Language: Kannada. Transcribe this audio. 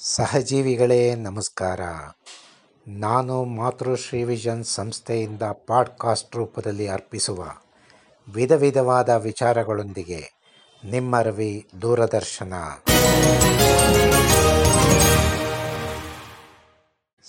ಸಹಜೀವಿಗಳೇ, ನಮಸ್ಕಾರ. ನಾನು ಮಾತೃಶ್ರೀ ವಿಷನ್ ಸಂಸ್ಥೆಯಿಂದ ಪಾಡ್ಕಾಸ್ಟ್ ರೂಪದಲ್ಲಿ ಅರ್ಪಿಸುವ ವಿಧ ವಿಧವಾದ ವಿಚಾರಗಳೊಂದಿಗೆ ನಿಮ್ಮ ರವಿ ದೂರದರ್ಶನ.